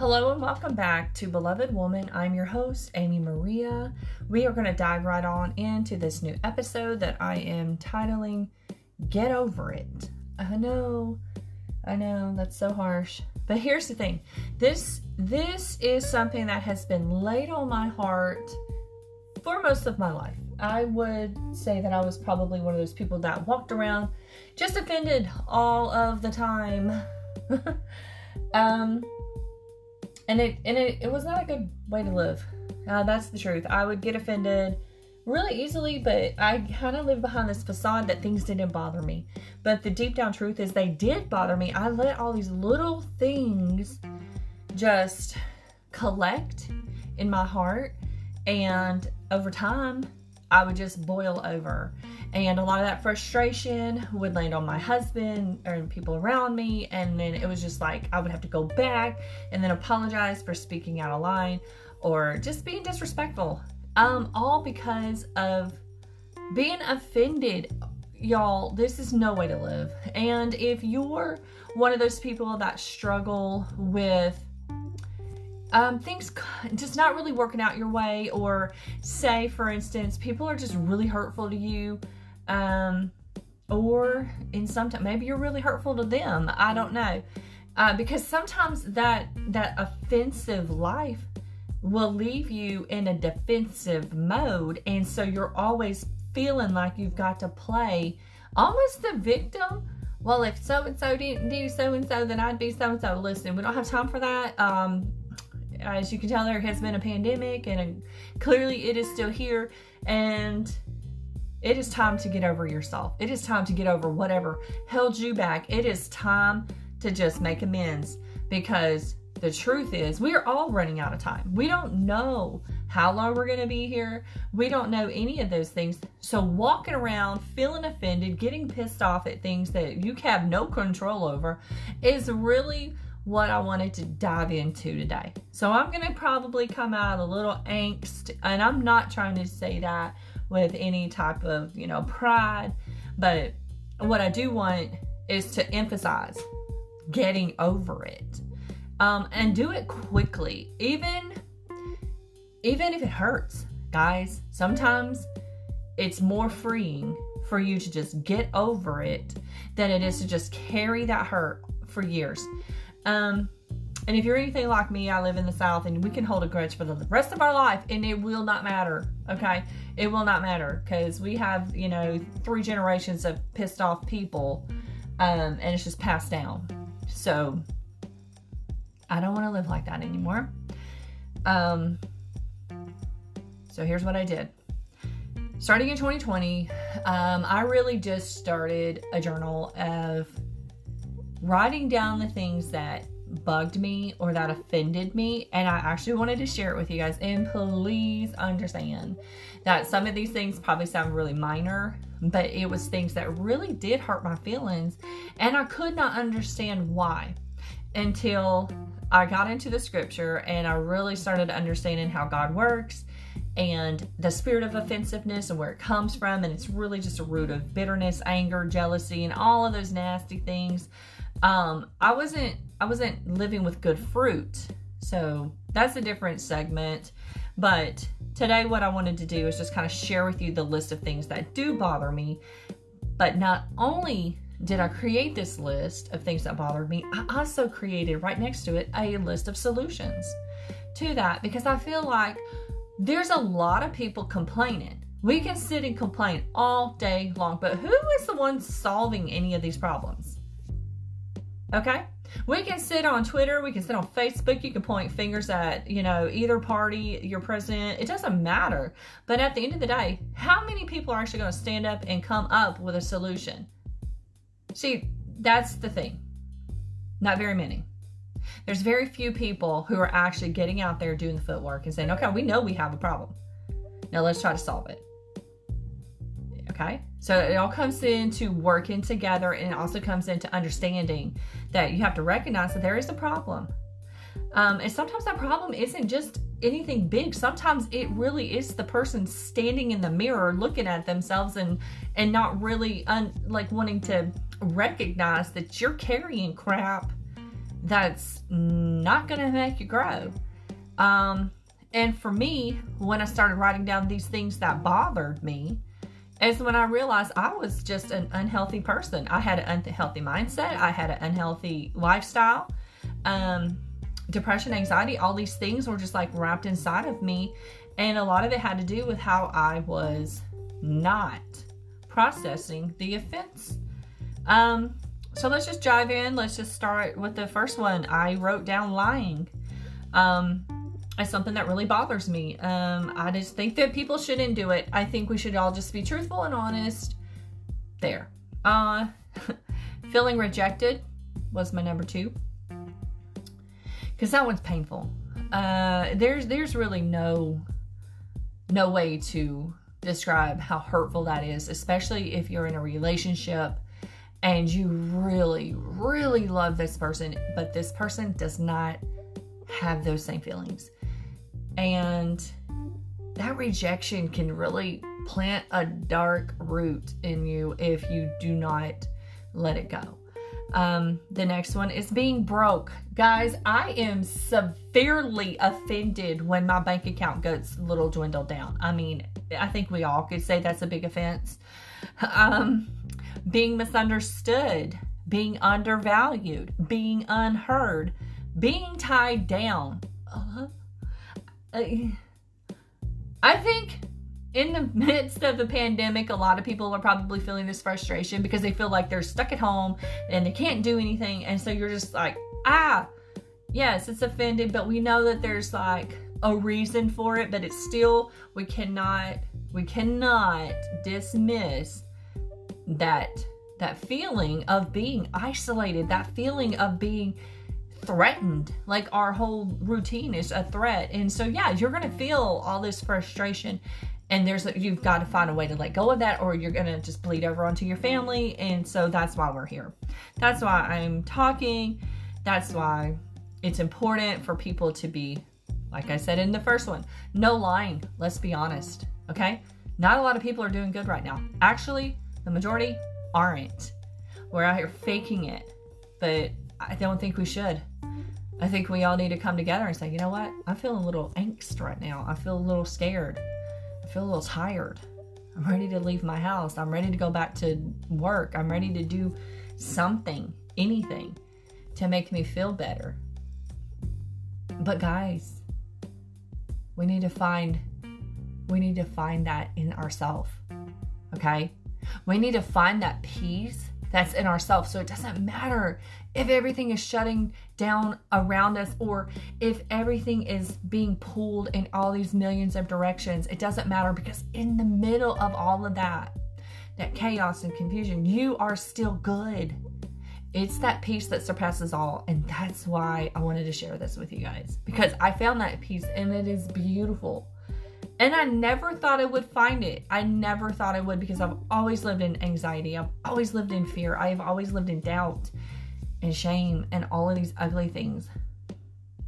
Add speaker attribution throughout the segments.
Speaker 1: Hello and welcome back to Beloved Woman. I'm your host, Amy Maria. We are going to dive right on into this new episode that I am titling Get Over It. I know, I know, that's so harsh. But here's the thing. This this is something that has been laid on my heart for most of my life. I would say that I was probably one of those people that walked around just offended all of the time. um and it and it, it was not a good way to live. Uh, that's the truth. I would get offended really easily, but I kind of lived behind this facade that things didn't bother me. But the deep down truth is they did bother me. I let all these little things just collect in my heart, and over time, I would just boil over. And a lot of that frustration would land on my husband and people around me. And then it was just like I would have to go back and then apologize for speaking out of line or just being disrespectful. Um, all because of being offended. Y'all, this is no way to live. And if you're one of those people that struggle with um, things just not really working out your way, or say, for instance, people are just really hurtful to you, um, or in some time, maybe you're really hurtful to them. I don't know, uh, because sometimes that that offensive life will leave you in a defensive mode, and so you're always feeling like you've got to play almost the victim well, if so and so didn't do so and so, then I'd be so and so. Listen, we don't have time for that. Um, as you can tell, there has been a pandemic, and clearly it is still here. And it is time to get over yourself. It is time to get over whatever held you back. It is time to just make amends because the truth is, we are all running out of time. We don't know how long we're going to be here. We don't know any of those things. So, walking around feeling offended, getting pissed off at things that you have no control over is really what I wanted to dive into today. So I'm going to probably come out a little angst, and I'm not trying to say that with any type of, you know, pride, but what I do want is to emphasize getting over it. Um, and do it quickly. Even even if it hurts, guys, sometimes it's more freeing for you to just get over it than it is to just carry that hurt for years. Um, and if you're anything like me, I live in the South and we can hold a grudge for the rest of our life and it will not matter. Okay. It will not matter because we have, you know, three generations of pissed off people um, and it's just passed down. So I don't want to live like that anymore. Um, so here's what I did. Starting in 2020, um, I really just started a journal of writing down the things that bugged me or that offended me and I actually wanted to share it with you guys. And please understand that some of these things probably sound really minor but it was things that really did hurt my feelings and I could not understand why until I got into the scripture and I really started understanding how God works and the spirit of offensiveness and where it comes from and it's really just a root of bitterness, anger, jealousy and all of those nasty things um, I wasn't I wasn't living with good fruit. So that's a different segment. But today what I wanted to do is just kind of share with you the list of things that do bother me. But not only did I create this list of things that bothered me, I also created right next to it a list of solutions to that because I feel like there's a lot of people complaining. We can sit and complain all day long, but who is the one solving any of these problems? Okay? We can sit on Twitter, we can sit on Facebook, you can point fingers at, you know, either party, your president. It doesn't matter. But at the end of the day, how many people are actually going to stand up and come up with a solution? See, that's the thing. Not very many. There's very few people who are actually getting out there doing the footwork and saying, okay, we know we have a problem. Now let's try to solve it. Okay? So it all comes into working together and it also comes into understanding that you have to recognize that there is a problem. Um, and sometimes that problem isn't just anything big. Sometimes it really is the person standing in the mirror looking at themselves and and not really un, like wanting to recognize that you're carrying crap that's not going to make you grow. Um, and for me, when I started writing down these things that bothered me, is when I realized I was just an unhealthy person. I had an unhealthy mindset, I had an unhealthy lifestyle. Um, depression, anxiety, all these things were just like wrapped inside of me. And a lot of it had to do with how I was not processing the offense. Um, so let's just dive in. Let's just start with the first one. I wrote down lying. Um, as something that really bothers me. Um, I just think that people shouldn't do it. I think we should all just be truthful and honest. There. Uh, feeling rejected was my number two because that one's painful. Uh, there's there's really no no way to describe how hurtful that is, especially if you're in a relationship and you really, really love this person, but this person does not have those same feelings. And that rejection can really plant a dark root in you if you do not let it go. Um, the next one is being broke. Guys, I am severely offended when my bank account gets a little dwindled down. I mean, I think we all could say that's a big offense. Um, being misunderstood, being undervalued, being unheard, being tied down. Uh, I think in the midst of the pandemic, a lot of people are probably feeling this frustration because they feel like they're stuck at home and they can't do anything. And so you're just like, ah, yes, it's offended, but we know that there's like a reason for it, but it's still, we cannot, we cannot dismiss that that feeling of being isolated, that feeling of being threatened. Like our whole routine is a threat. And so yeah, you're going to feel all this frustration and there's you've got to find a way to let go of that or you're to just bleed over onto your family and so that's why we're here. That's why I'm talking. That's why it's important for people to be like I said in the first one, no lying. Let's be honest, okay? Not a lot of people are doing good right now. Actually, the majority aren't. We're out here faking it, but I don't think we should. I think we all need to come together and say, you know what? I'm feeling a little angst right now. I feel a little scared. I feel a little tired. I'm ready to leave my house. I'm ready to go back to work. I'm ready to do something, anything to make me feel better. But guys, we need to find we need to find that in ourselves. Okay? We need to find that peace that's in ourselves. So it doesn't matter if everything is shutting down around us or if everything is being pulled in all these millions of directions. It doesn't matter because in the middle of all of that, that chaos and confusion, you are still good. It's that peace that surpasses all. And that's why I wanted to share this with you guys because I found that peace and it is beautiful. And I never thought I would find it. I never thought I would because I've always lived in anxiety. I've always lived in fear. I've always lived in doubt and shame and all of these ugly things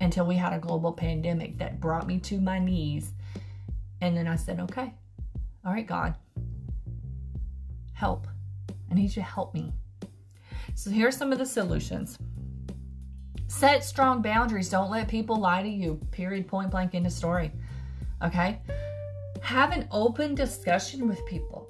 Speaker 1: until we had a global pandemic that brought me to my knees. And then I said, okay, all right, God, help. I need you to help me. So here's some of the solutions. Set strong boundaries. Don't let people lie to you. Period, point blank, in the story. Okay? Have an open discussion with people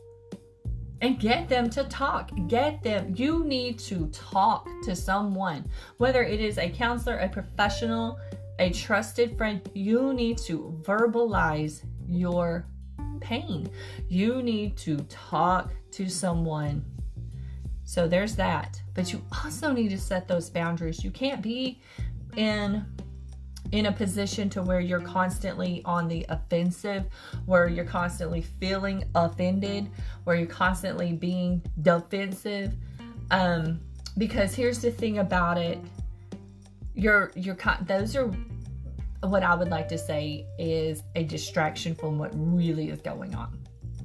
Speaker 1: and get them to talk. Get them. You need to talk to someone, whether it is a counselor, a professional, a trusted friend. You need to verbalize your pain. You need to talk to someone. So there's that. But you also need to set those boundaries. You can't be in in a position to where you're constantly on the offensive, where you're constantly feeling offended, where you're constantly being defensive. Um, because here's the thing about it, you're you're those are what I would like to say is a distraction from what really is going on.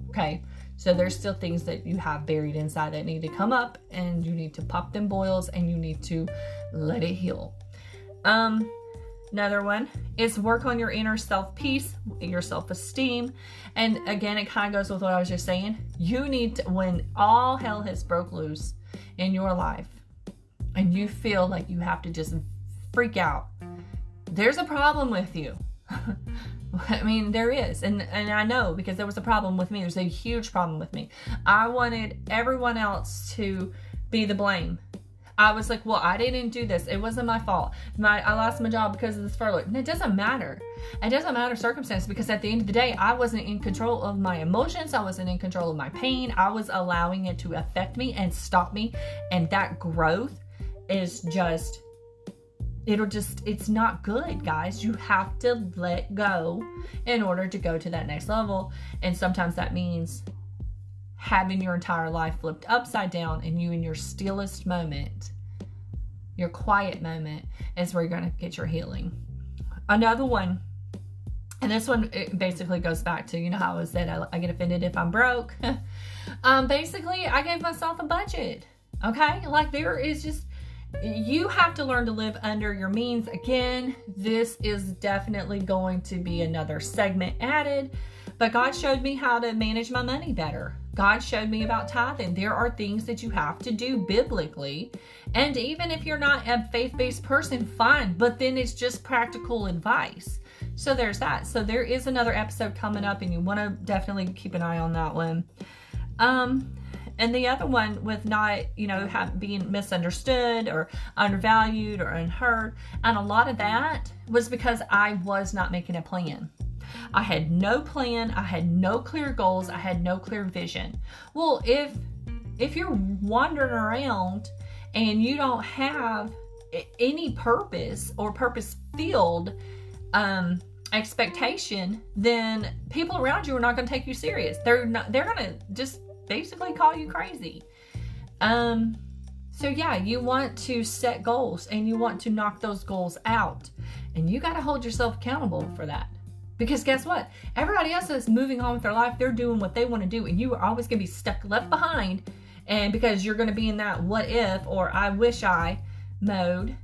Speaker 1: Okay. So there's still things that you have buried inside that need to come up and you need to pop them boils and you need to let it heal. Um Another one is work on your inner self peace, your self esteem. And again, it kind of goes with what I was just saying. You need to, when all hell has broke loose in your life and you feel like you have to just freak out. There's a problem with you. I mean, there is, and and I know because there was a problem with me. There's a huge problem with me. I wanted everyone else to be the blame. I was like, well, I didn't do this. It wasn't my fault. My I lost my job because of this furlough. And it doesn't matter. It doesn't matter circumstance because at the end of the day, I wasn't in control of my emotions. I wasn't in control of my pain. I was allowing it to affect me and stop me. And that growth is just it'll just it's not good guys you have to let go in order to go to that next level and sometimes that means having your entire life flipped upside down and you in your stillest moment your quiet moment is where you're going to get your healing. Another one and this one basically goes back to you know how i said i, I get offended if i'm broke? Um basically i gave myself a budget okay? Like there is just you have to learn to live under your means. Again, this is definitely going to be another segment added, but God showed me how to manage my money better. God showed me about tithing. There are things that you have to do biblically. And even if you're not a faith based person, fine, but then it's just practical advice. So there's that. So there is another episode coming up, and you want to definitely keep an eye on that one. Um, and the other one with not you know being misunderstood or undervalued or unheard and a lot of that was because i was not making a plan i had no plan i had no clear goals i had no clear vision well if if you're wandering around and you don't have any purpose or purpose filled um expectation then people around you are not going to take you serious they're not they're going to just basically call you crazy. Um, so yeah, you want to set goals and you want to knock those goals out. And you got to hold yourself accountable for that. Because guess what? Everybody else is moving on with their life. They're doing what they want to do. And you are always going to be stuck left behind. And because you're going to be in that what if or I wish I mode.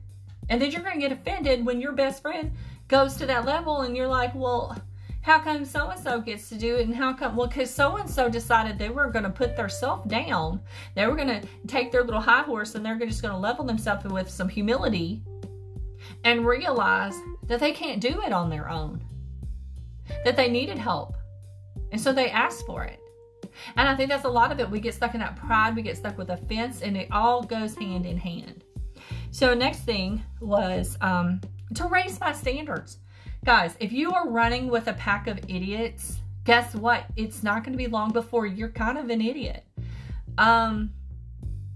Speaker 1: And then you're going to get offended when your best friend goes to that level and you're like, well, how come so and so gets to do it and how come well because so and so decided they were going to put their self down they were going to take their little high horse and they're just going to level themselves with some humility and realize that they can't do it on their own that they needed help. And so they asked for it. And i think that's a lot of it. We get stuck in that pride. We get stuck with offense and it all goes hand in hand. So next thing was um, to raise my standards. Guys, if you are running with a pack of idiots, guess what? It's not going to be long before you're kind of an idiot. Um,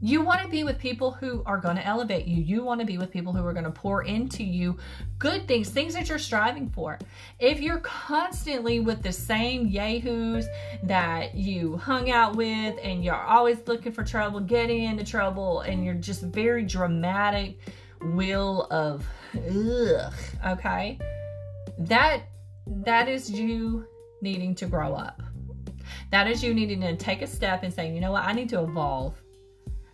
Speaker 1: you want to be with people who are going to elevate you. You want to be with people who are going to pour into you good things, things that you're striving for. If you're constantly with the same yahoos that you hung out with and you're always looking for trouble, getting into trouble, and you're just very dramatic will of ugh, okay? that that is you needing to grow up. That is you needing to take a step and saying, you know what, I need to evolve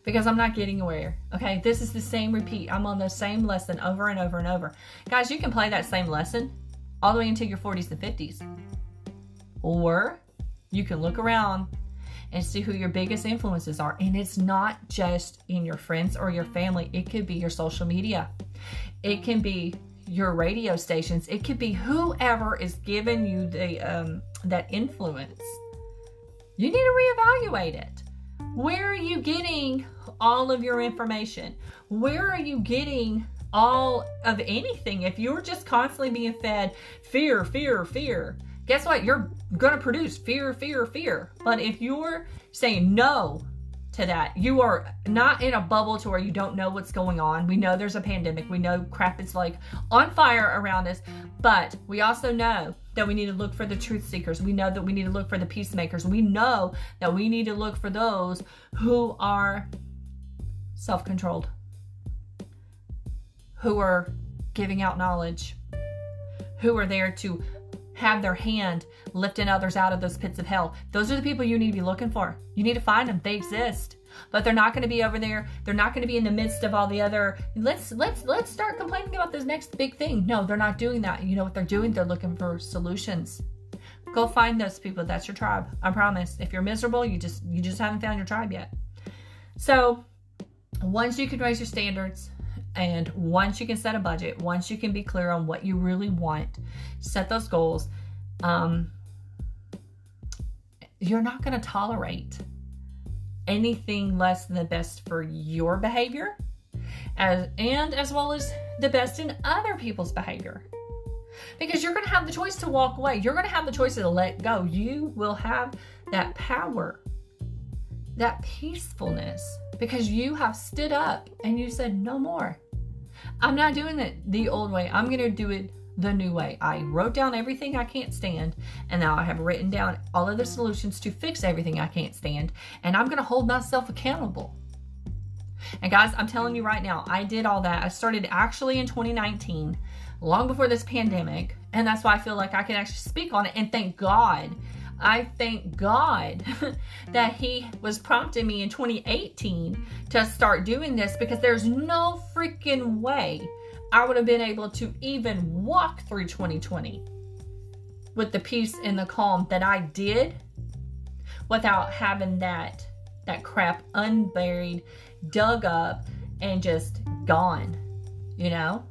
Speaker 1: because I'm not getting anywhere. Okay, this is the same repeat. I'm on the same lesson over and over and over. Guys, you can play that same lesson all the way into your 40s and 50s. Or you can look around and see who your biggest influences are. And it's not just in your friends or your family, it could be your social media, it can be your radio stations. It could be whoever is giving you the um, that influence. You need to reevaluate it. Where are you getting all of your information? Where are you getting all of anything? If you're just constantly being fed fear, fear, fear, guess what? You're going to produce fear, fear, fear. But if you're saying no, to that. You are not in a bubble to where you don't know what's going on. We know there's a pandemic. We know crap is like on fire around us, but we also know that we need to look for the truth seekers. We know that we need to look for the peacemakers. We know that we need to look for those who are self controlled, who are giving out knowledge, who are there to have their hand lifting others out of those pits of hell. Those are the people you need to be looking for. You need to find them. They exist. But they're not going to be over there. They're not going to be in the midst of all the other let's let's let's start complaining about this next big thing. No, they're not doing that. You know what they're doing? They're looking for solutions. Go find those people. That's your tribe. I promise. If you're miserable, you just you just haven't found your tribe yet. So, once you can raise your standards, And once you can set a budget, once you can be clear on what you really want, set those goals, um, you're not going to tolerate anything less than the best for your behavior as and as well as the best in other people's behavior. Because you're going to have the choice to walk away. You're going to have the choice to let go. You will have that power that peacefulness because you have stood up and you said no more i'm not doing it the old way i'm going to do it the new way. I wrote down everything I can't stand, and now I have written down all of the solutions to fix everything I can't stand, and I'm going to hold myself accountable. And guys, I'm telling you right now, I did all that. I started actually in 2019, long before this pandemic, and that's why I feel like I can actually speak on it. And thank God, I thank God that He was prompting me in 2018 to start doing this because there's no freaking way I would have been able to even walk through 2020 with the peace and the calm that I did without having that that crap unburied, dug up and just gone, you know?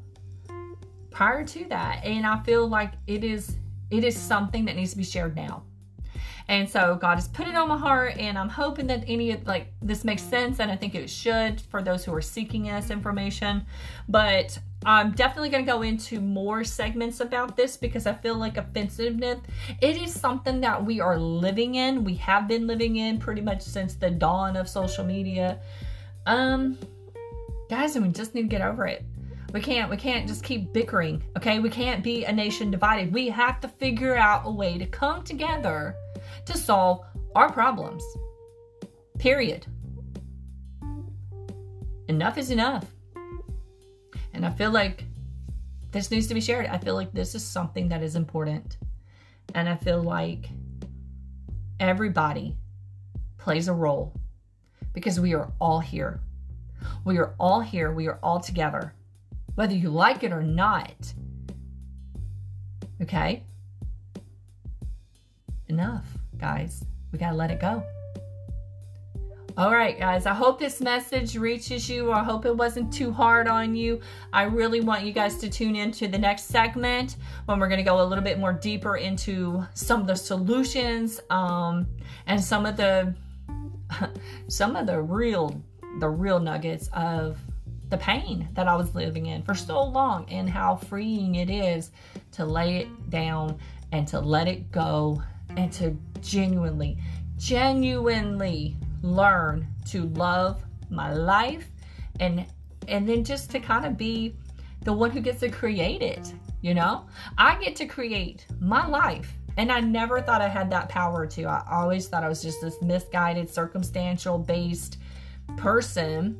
Speaker 1: Prior to that, and I feel like it is it is something that needs to be shared now. And so God has put it on my heart, and I'm hoping that any of like this makes sense, and I think it should for those who are seeking this information. But I'm definitely going to go into more segments about this because I feel like offensiveness, it is something that we are living in. We have been living in pretty much since the dawn of social media. Um, guys, and we just need to get over it. We can't we can't just keep bickering, okay? We can't be a nation divided. We have to figure out a way to come together to solve our problems. Period. Enough is enough. And I feel like this needs to be shared. I feel like this is something that is important. And I feel like everybody plays a role because we are all here. We are all here. We are all together, whether you like it or not. Okay? Enough, guys. We got to let it go. All right, guys, I hope this message reaches you. I hope it wasn't too hard on you. I really want you guys to tune into the next segment when we're going to go a little bit more deeper into some of the solutions um, and some of the some of the real the real nuggets of the pain that I was living in for so long and how freeing it is to lay it down and to let it go and to genuinely genuinely learn to love my life and and then just to kind of be the one who gets to create it you know? I get to create my life and i never thought i had that power to. I always thought i was just this misguided circumstantial based person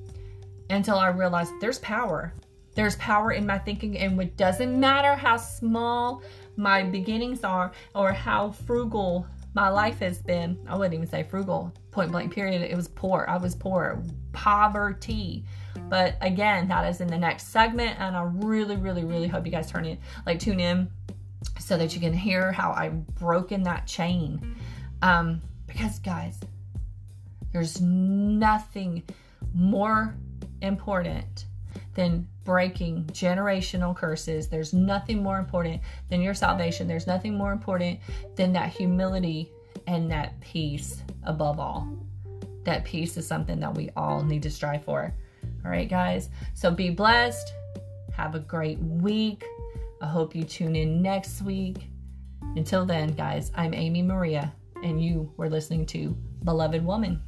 Speaker 1: until i realized there's power there's power in my thinking and it doesn't matter how small my beginnings are or how frugal my life has been. I wouldn't even say frugal point blank period. It was poor. I was poor. Poverty. But again that is in the next segment and i really really really hope you guys turn in like tune in so that you can hear how i've broken that chain. Um because guys there's nothing more important than breaking generational curses. There's nothing more important than your salvation. There's nothing more important than that humility and that peace above all. That peace is something that we all need to strive for. All right, guys. So be blessed. Have a great week. I hope you tune in next week. Until then, guys, I'm Amy Maria, and you were listening to Beloved Woman.